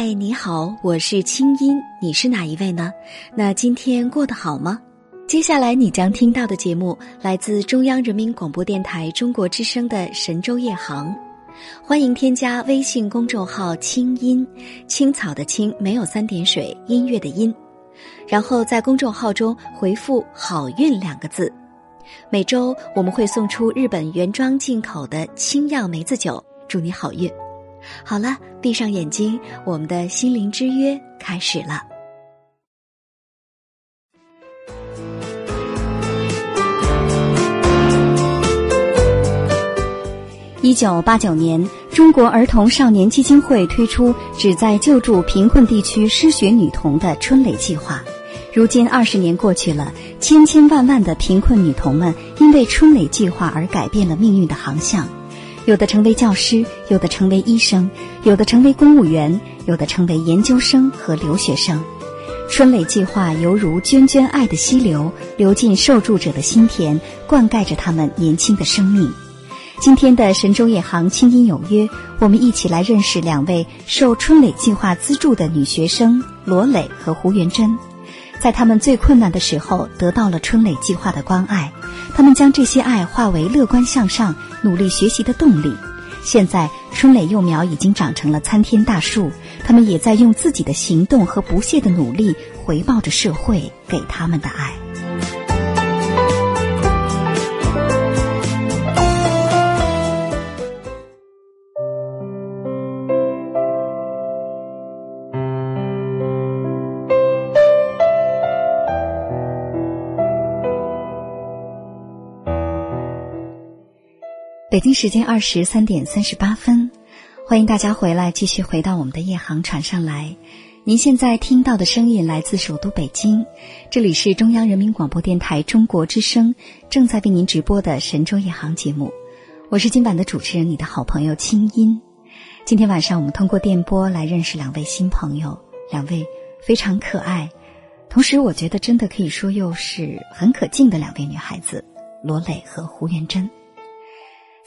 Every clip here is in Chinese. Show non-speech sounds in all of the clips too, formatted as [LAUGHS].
嗨，你好，我是清音，你是哪一位呢？那今天过得好吗？接下来你将听到的节目来自中央人民广播电台中国之声的《神州夜航》，欢迎添加微信公众号“清音青草”的青没有三点水，音乐的音，然后在公众号中回复“好运”两个字，每周我们会送出日本原装进口的清酿梅子酒，祝你好运。好了，闭上眼睛，我们的心灵之约开始了。一九八九年，中国儿童少年基金会推出旨在救助贫困地区失学女童的春蕾计划。如今二十年过去了，千千万万的贫困女童们因为春蕾计划而改变了命运的航向。有的成为教师，有的成为医生，有的成为公务员，有的成为研究生和留学生。春蕾计划犹如涓涓爱的溪流，流进受助者的心田，灌溉着他们年轻的生命。今天的神州夜航清音有约，我们一起来认识两位受春蕾计划资助的女学生罗蕾和胡元珍。在他们最困难的时候，得到了春蕾计划的关爱。他们将这些爱化为乐观向上、努力学习的动力。现在，春蕾幼苗已经长成了参天大树，他们也在用自己的行动和不懈的努力回报着社会给他们的爱。北京时间二十三点三十八分，欢迎大家回来，继续回到我们的夜航船上来。您现在听到的声音来自首都北京，这里是中央人民广播电台中国之声正在为您直播的神州夜航节目。我是今晚的主持人，你的好朋友清音。今天晚上我们通过电波来认识两位新朋友，两位非常可爱，同时我觉得真的可以说又是很可敬的两位女孩子——罗蕾和胡元珍。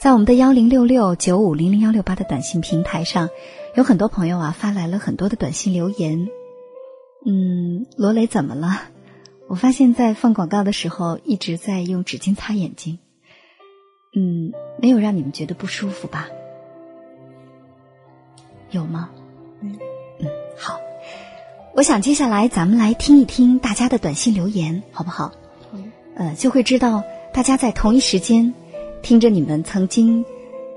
在我们的幺零六六九五零零幺六八的短信平台上，有很多朋友啊发来了很多的短信留言。嗯，罗雷怎么了？我发现，在放广告的时候一直在用纸巾擦眼睛。嗯，没有让你们觉得不舒服吧？有吗？嗯，嗯，好。我想接下来咱们来听一听大家的短信留言，好不好？好。呃，就会知道大家在同一时间。听着你们曾经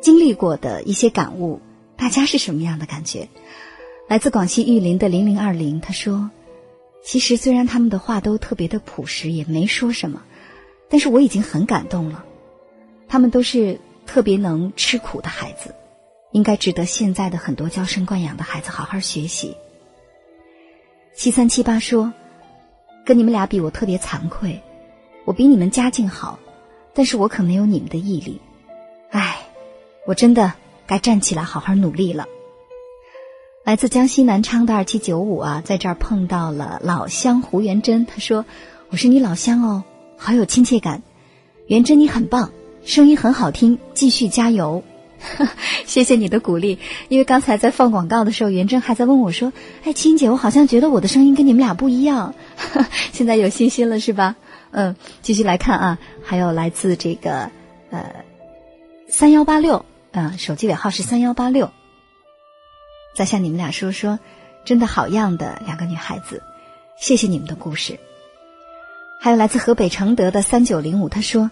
经历过的一些感悟，大家是什么样的感觉？来自广西玉林的零零二零他说：“其实虽然他们的话都特别的朴实，也没说什么，但是我已经很感动了。他们都是特别能吃苦的孩子，应该值得现在的很多娇生惯养的孩子好好学习。”七三七八说：“跟你们俩比，我特别惭愧，我比你们家境好。”但是我可没有你们的毅力，唉，我真的该站起来好好努力了。来自江西南昌的二七九五啊，在这儿碰到了老乡胡元珍，他说：“我是你老乡哦，好有亲切感。”元珍你很棒，声音很好听，继续加油。[LAUGHS] 谢谢你的鼓励，因为刚才在放广告的时候，元珍还在问我说：“哎，青姐，我好像觉得我的声音跟你们俩不一样。” [LAUGHS] 现在有信心了是吧？嗯，继续来看啊，还有来自这个呃三幺八六啊，手机尾号是三幺八六。再向你们俩说说，真的好样的，两个女孩子，谢谢你们的故事。还有来自河北承德的三九零五，他说：“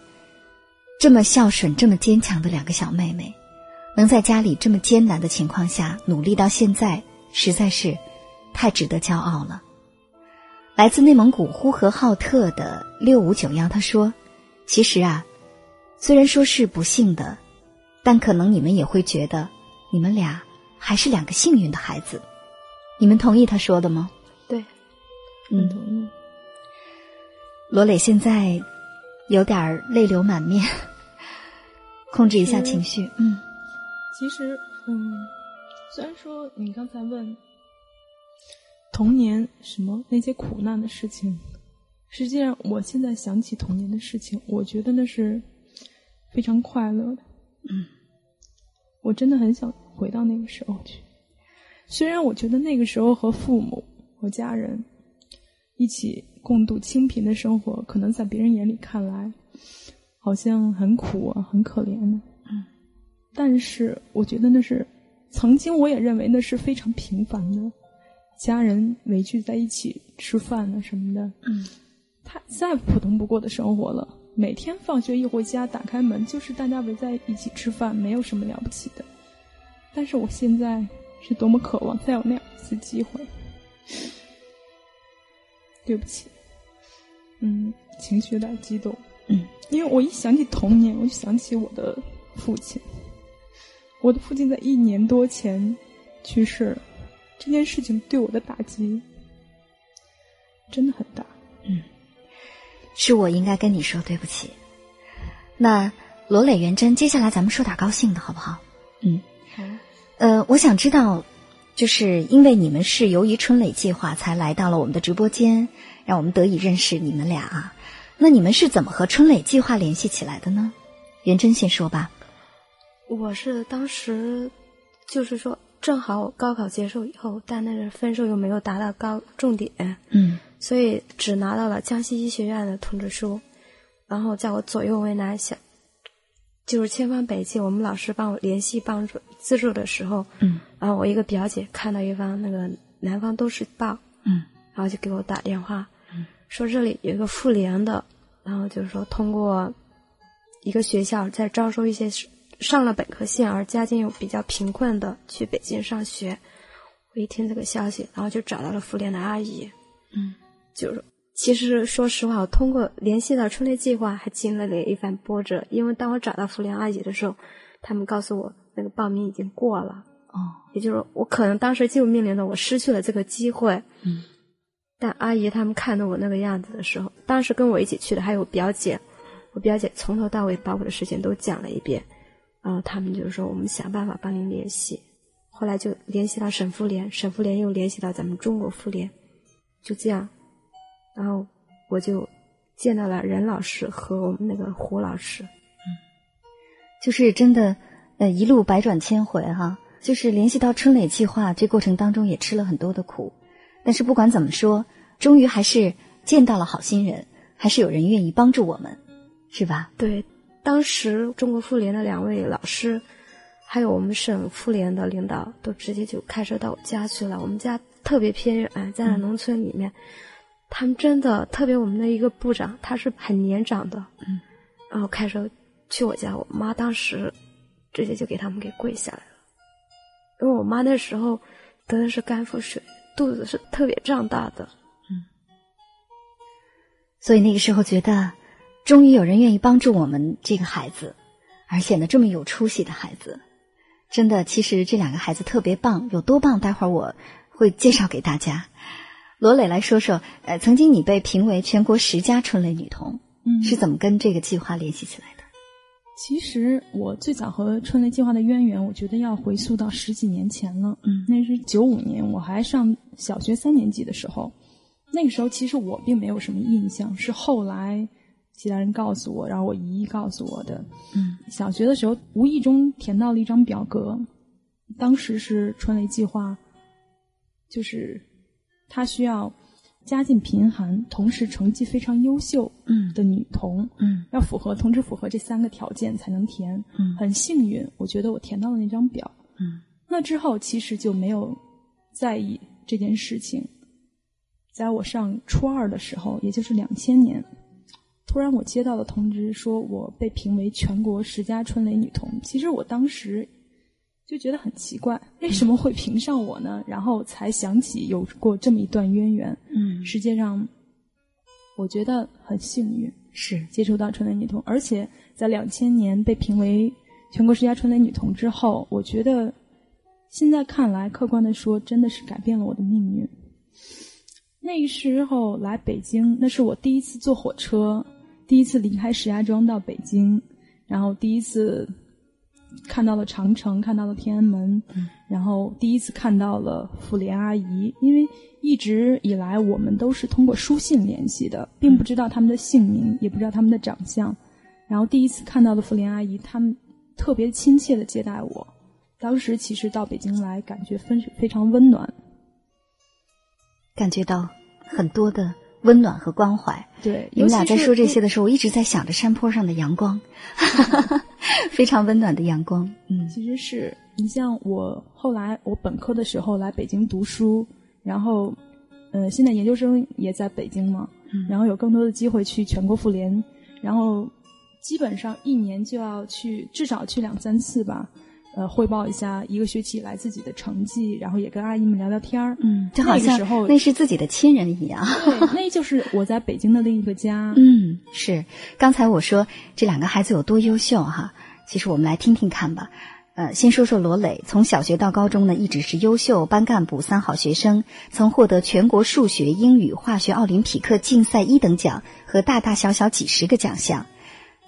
这么孝顺、这么坚强的两个小妹妹，能在家里这么艰难的情况下努力到现在，实在是太值得骄傲了。”来自内蒙古呼和浩特的六五九幺他说：“其实啊，虽然说是不幸的，但可能你们也会觉得，你们俩还是两个幸运的孩子。你们同意他说的吗？”“对，嗯，同意。”罗磊现在有点泪流满面，[LAUGHS] 控制一下情绪。嗯，其实，嗯，虽然说你刚才问。童年什么那些苦难的事情，实际上我现在想起童年的事情，我觉得那是非常快乐的。嗯，我真的很想回到那个时候去。虽然我觉得那个时候和父母和家人一起共度清贫的生活，可能在别人眼里看来好像很苦啊，很可怜的。嗯，但是我觉得那是曾经我也认为那是非常平凡的，家人围聚在一起吃饭啊什么的。嗯，他再普通不过的生活了。每天放学一回家，打开门就是大家围在一起吃饭，没有什么了不起的。但是我现在。是多么渴望再有那样一次机会。[LAUGHS] 对不起，嗯，情绪有点激动，嗯，因为我一想起童年，我就想起我的父亲。我的父亲在一年多前去世，这件事情对我的打击真的很大。嗯，是我应该跟你说对不起。那罗磊、元真，接下来咱们说点高兴的，好不好？嗯。呃，我想知道，就是因为你们是由于春蕾计划才来到了我们的直播间，让我们得以认识你们俩啊。那你们是怎么和春蕾计划联系起来的呢？元真先说吧。我是当时就是说，正好高考结束以后，但那个分数又没有达到高重点，嗯，所以只拿到了江西医学院的通知书，然后在我左右为难想。就是千方百计，我们老师帮我联系帮助资助的时候，嗯，然后我一个表姐看到一方那个南方都市报，嗯，然后就给我打电话，嗯，说这里有一个妇联的，然后就是说通过一个学校在招收一些上了本科线而家境又比较贫困的去北京上学。我一听这个消息，然后就找到了妇联的阿姨，嗯，就是。其实，说实话，我通过联系到春雷计划，还经历了一番波折。因为当我找到妇联阿姨的时候，他们告诉我那个报名已经过了。哦，也就是我可能当时就面临着我失去了这个机会。嗯，但阿姨他们看到我那个样子的时候，当时跟我一起去的还有我表姐，我表姐从头到尾把我的事情都讲了一遍。然后他们就是说，我们想办法帮您联系。后来就联系到省妇联，省妇联又联系到咱们中国妇联，就这样。然后我就见到了任老师和我们那个胡老师，嗯，就是真的，呃，一路百转千回哈。就是联系到春蕾计划，这过程当中也吃了很多的苦，但是不管怎么说，终于还是见到了好心人，还是有人愿意帮助我们，是吧？对，当时中国妇联的两位老师，还有我们省妇联的领导，都直接就开车到我家去了。我们家特别偏远，在那农村里面。他们真的特别，我们的一个部长，他是很年长的，嗯，然后开车去我家，我妈当时直接就给他们给跪下来了，因为我妈那时候得的是肝腹水，肚子是特别胀大的，嗯，所以那个时候觉得，终于有人愿意帮助我们这个孩子，而显得这么有出息的孩子，真的，其实这两个孩子特别棒，有多棒，待会儿我会介绍给大家。罗磊来说说，呃，曾经你被评为全国十佳春蕾女童，嗯，是怎么跟这个计划联系起来的？其实我最早和春蕾计划的渊源，我觉得要回溯到十几年前了。嗯，那是九五年，我还上小学三年级的时候。那个时候，其实我并没有什么印象，是后来其他人告诉我，然后我姨姨告诉我的。嗯，小学的时候无意中填到了一张表格，当时是春雷计划，就是。他需要家境贫寒，同时成绩非常优秀的女童，嗯，要符合同时符合这三个条件才能填。嗯，很幸运，我觉得我填到了那张表。嗯，那之后其实就没有在意这件事情。在我上初二的时候，也就是两千年，突然我接到了通知，说我被评为全国十佳春蕾女童。其实我当时。就觉得很奇怪，为什么会评上我呢？然后才想起有过这么一段渊源。嗯，实际上，我觉得很幸运，是接触到春蕾女童，而且在两千年被评为全国十佳春蕾女童之后，我觉得现在看来，客观的说，真的是改变了我的命运。那时候来北京，那是我第一次坐火车，第一次离开石家庄到北京，然后第一次。看到了长城，看到了天安门，然后第一次看到了妇联阿姨。因为一直以来我们都是通过书信联系的，并不知道他们的姓名，也不知道他们的长相。然后第一次看到了妇联阿姨，他们特别亲切的接待我，当时其实到北京来，感觉非非常温暖，感觉到很多的温暖和关怀。对，你们俩在说这些的时候，我一直在想着山坡上的阳光，[LAUGHS] 非常温暖的阳光。嗯，其实是你像我后来我本科的时候来北京读书，然后，呃，现在研究生也在北京嘛，然后有更多的机会去全国妇联，然后基本上一年就要去至少去两三次吧。呃，汇报一下一个学期以来自己的成绩，然后也跟阿姨们聊聊天儿。嗯，就好像那是自己的亲人一样。对，那就是我在北京的另一个家。[LAUGHS] 嗯，是。刚才我说这两个孩子有多优秀哈，其实我们来听听看吧。呃，先说说罗磊，从小学到高中呢，一直是优秀班干部、三好学生，曾获得全国数学、英语、化学奥林匹克竞赛一等奖和大大小小几十个奖项。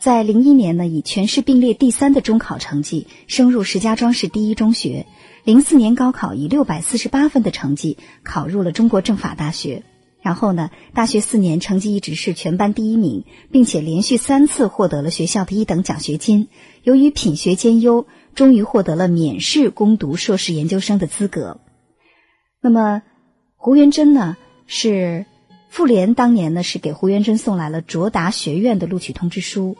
在零一年呢，以全市并列第三的中考成绩升入石家庄市第一中学。零四年高考以六百四十八分的成绩考入了中国政法大学。然后呢，大学四年成绩一直是全班第一名，并且连续三次获得了学校的一等奖学金。由于品学兼优，终于获得了免试攻读硕士研究生的资格。那么，胡元珍呢，是妇联当年呢是给胡元珍送来了卓达学院的录取通知书。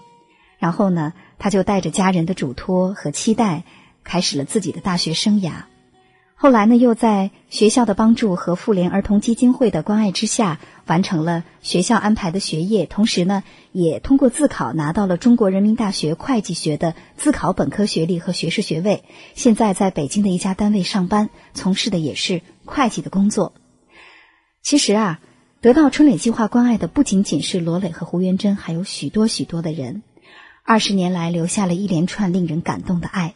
然后呢，他就带着家人的嘱托和期待，开始了自己的大学生涯。后来呢，又在学校的帮助和妇联儿童基金会的关爱之下，完成了学校安排的学业。同时呢，也通过自考拿到了中国人民大学会计学的自考本科学历和学士学位。现在在北京的一家单位上班，从事的也是会计的工作。其实啊，得到春蕾计划关爱的不仅仅是罗磊和胡元珍，还有许多许多的人。二十年来，留下了一连串令人感动的爱。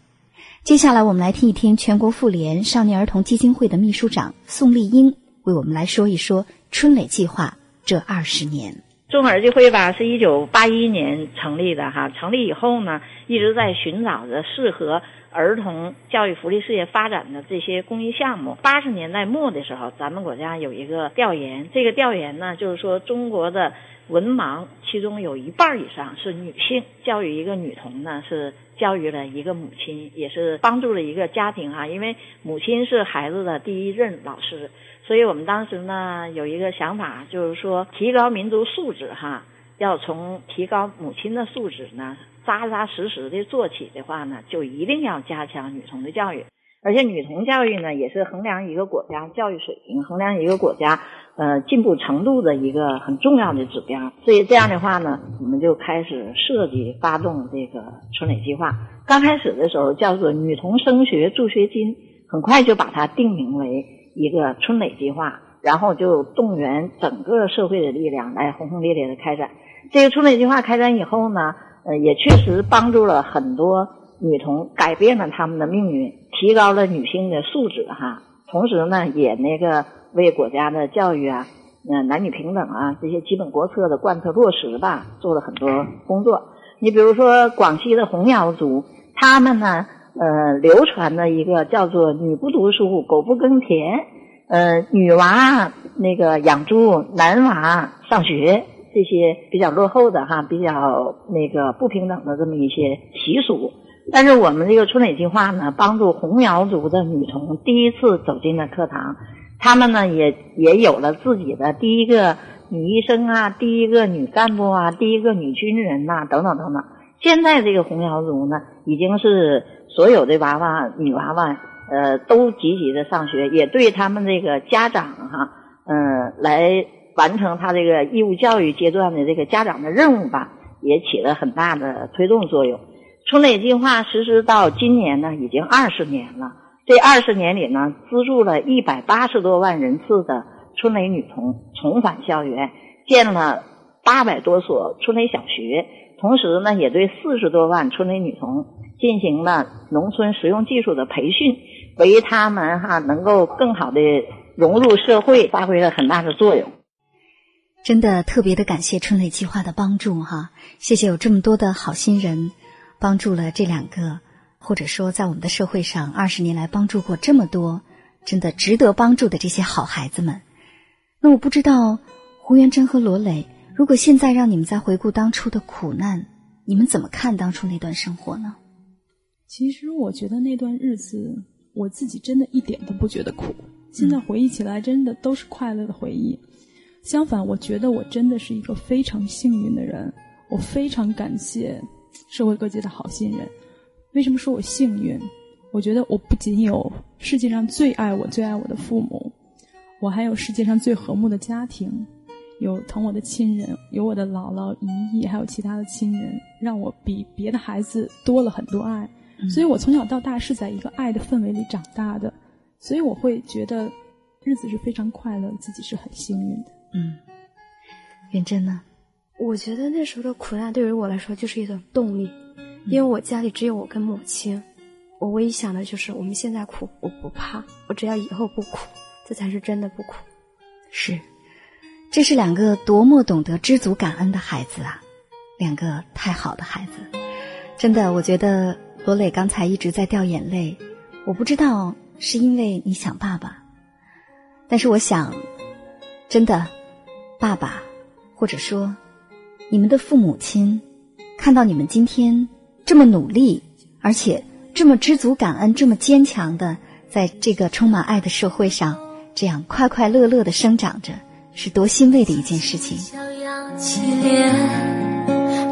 接下来，我们来听一听全国妇联少年儿童基金会的秘书长宋丽英为我们来说一说春蕾计划这二十年。中儿基会吧，是一九八一年成立的哈。成立以后呢，一直在寻找着适合儿童教育福利事业发展的这些公益项目。八十年代末的时候，咱们国家有一个调研，这个调研呢，就是说中国的。文盲其中有一半以上是女性，教育一个女童呢，是教育了一个母亲，也是帮助了一个家庭哈。因为母亲是孩子的第一任老师，所以我们当时呢有一个想法，就是说提高民族素质哈，要从提高母亲的素质呢，扎扎实实的做起的话呢，就一定要加强女童的教育。而且女童教育呢，也是衡量一个国家教育水平、衡量一个国家呃进步程度的一个很重要的指标。所以这样的话呢，我们就开始设计发动这个春蕾计划。刚开始的时候叫做女童升学助学金，很快就把它定名为一个春蕾计划，然后就动员整个社会的力量来轰轰烈烈的开展。这个春蕾计划开展以后呢，呃，也确实帮助了很多。女童改变了他们的命运，提高了女性的素质哈，同时呢，也那个为国家的教育啊，呃，男女平等啊这些基本国策的贯彻落实吧，做了很多工作。你比如说广西的红瑶族，他们呢，呃，流传的一个叫做“女不读书，狗不耕田”，呃，女娃那个养猪，男娃上学，这些比较落后的哈，比较那个不平等的这么一些习俗。但是我们这个春蕾计划呢，帮助红苗族的女童第一次走进了课堂，她们呢也也有了自己的第一个女医生啊，第一个女干部啊，第一个女军人呐，等等等等。现在这个红苗族呢，已经是所有的娃娃女娃娃，呃，都积极的上学，也对他们这个家长哈，嗯，来完成他这个义务教育阶段的这个家长的任务吧，也起了很大的推动作用。春蕾计划实施到今年呢，已经二十年了。这二十年里呢，资助了一百八十多万人次的春蕾女童重返校园，建了八百多所春蕾小学，同时呢，也对四十多万春蕾女童进行了农村实用技术的培训，为他们哈能够更好的融入社会发挥了很大的作用。真的特别的感谢春蕾计划的帮助哈，谢谢有这么多的好心人。帮助了这两个，或者说在我们的社会上二十年来帮助过这么多真的值得帮助的这些好孩子们。那我不知道胡元珍和罗磊，如果现在让你们再回顾当初的苦难，你们怎么看当初那段生活呢？其实我觉得那段日子，我自己真的一点都不觉得苦。现在回忆起来，真的都是快乐的回忆。相反，我觉得我真的是一个非常幸运的人。我非常感谢社会各界的好心人。为什么说我幸运？我觉得我不仅有世界上最爱我、最爱我的父母，我还有世界上最和睦的家庭，有疼我的亲人，有我的姥姥、姨姨，还有其他的亲人，让我比别的孩子多了很多爱。所以我从小到大是在一个爱的氛围里长大的，所以我会觉得日子是非常快乐，自己是很幸运的。嗯，元珍呢？我觉得那时候的苦难对于我来说就是一种动力，因为我家里只有我跟母亲，我唯一想的就是我们现在苦我不怕，我只要以后不苦，这才是真的不苦。是，这是两个多么懂得知足感恩的孩子啊，两个太好的孩子，真的，我觉得。罗磊刚才一直在掉眼泪，我不知道是因为你想爸爸，但是我想，真的，爸爸，或者说你们的父母亲，看到你们今天这么努力，而且这么知足感恩，这么坚强的，在这个充满爱的社会上，这样快快乐乐的生长着，是多欣慰的一件事情。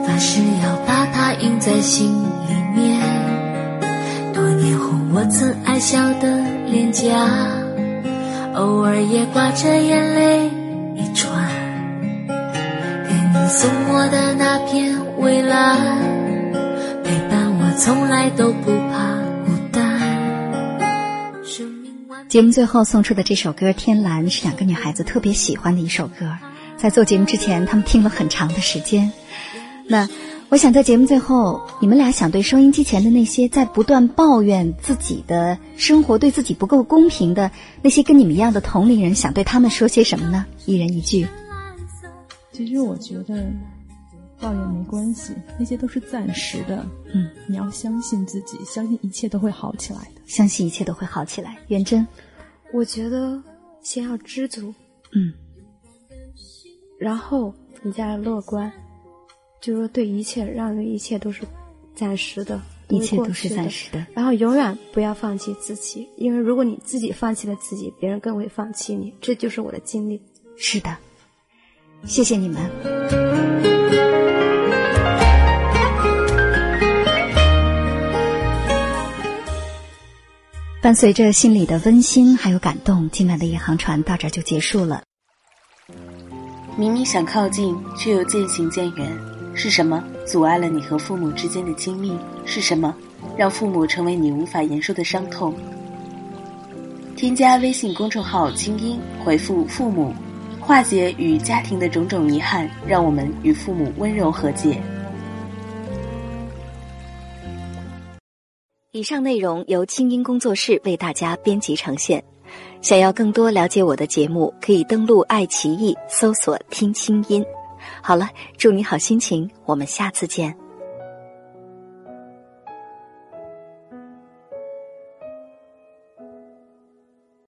发誓要把它印在心里面。多年后，我曾爱笑的脸颊，偶尔也挂着眼泪一串。送我的那片蔚蓝，陪伴我从来都不怕孤单。节目最后送出的这首歌《天蓝》是两个女孩子特别喜欢的一首歌，在做节目之前，她们听了很长的时间。那。我想在节目最后，你们俩想对收音机前的那些在不断抱怨自己的生活对自己不够公平的那些跟你们一样的同龄人，想对他们说些什么呢？一人一句。其实我觉得抱怨没关系，那些都是暂时的。嗯，你要相信自己，相信一切都会好起来的，相信一切都会好起来。元真，我觉得先要知足，嗯，然后你再乐观。就是说，对一切，让一切都是暂时的，一切都是暂时的。然后永远不要放弃自己，因为如果你自己放弃了自己，别人更会放弃你。这就是我的经历。是的，谢谢你们。伴随着心里的温馨还有感动，今晚的一航船到这就结束了。明明想靠近，却又渐行渐远。是什么阻碍了你和父母之间的亲密？是什么让父母成为你无法言说的伤痛？添加微信公众号“清音”，回复“父母”，化解与家庭的种种遗憾，让我们与父母温柔和解。以上内容由清音工作室为大家编辑呈现。想要更多了解我的节目，可以登录爱奇艺搜索“听清音”。好了，祝你好心情，我们下次见。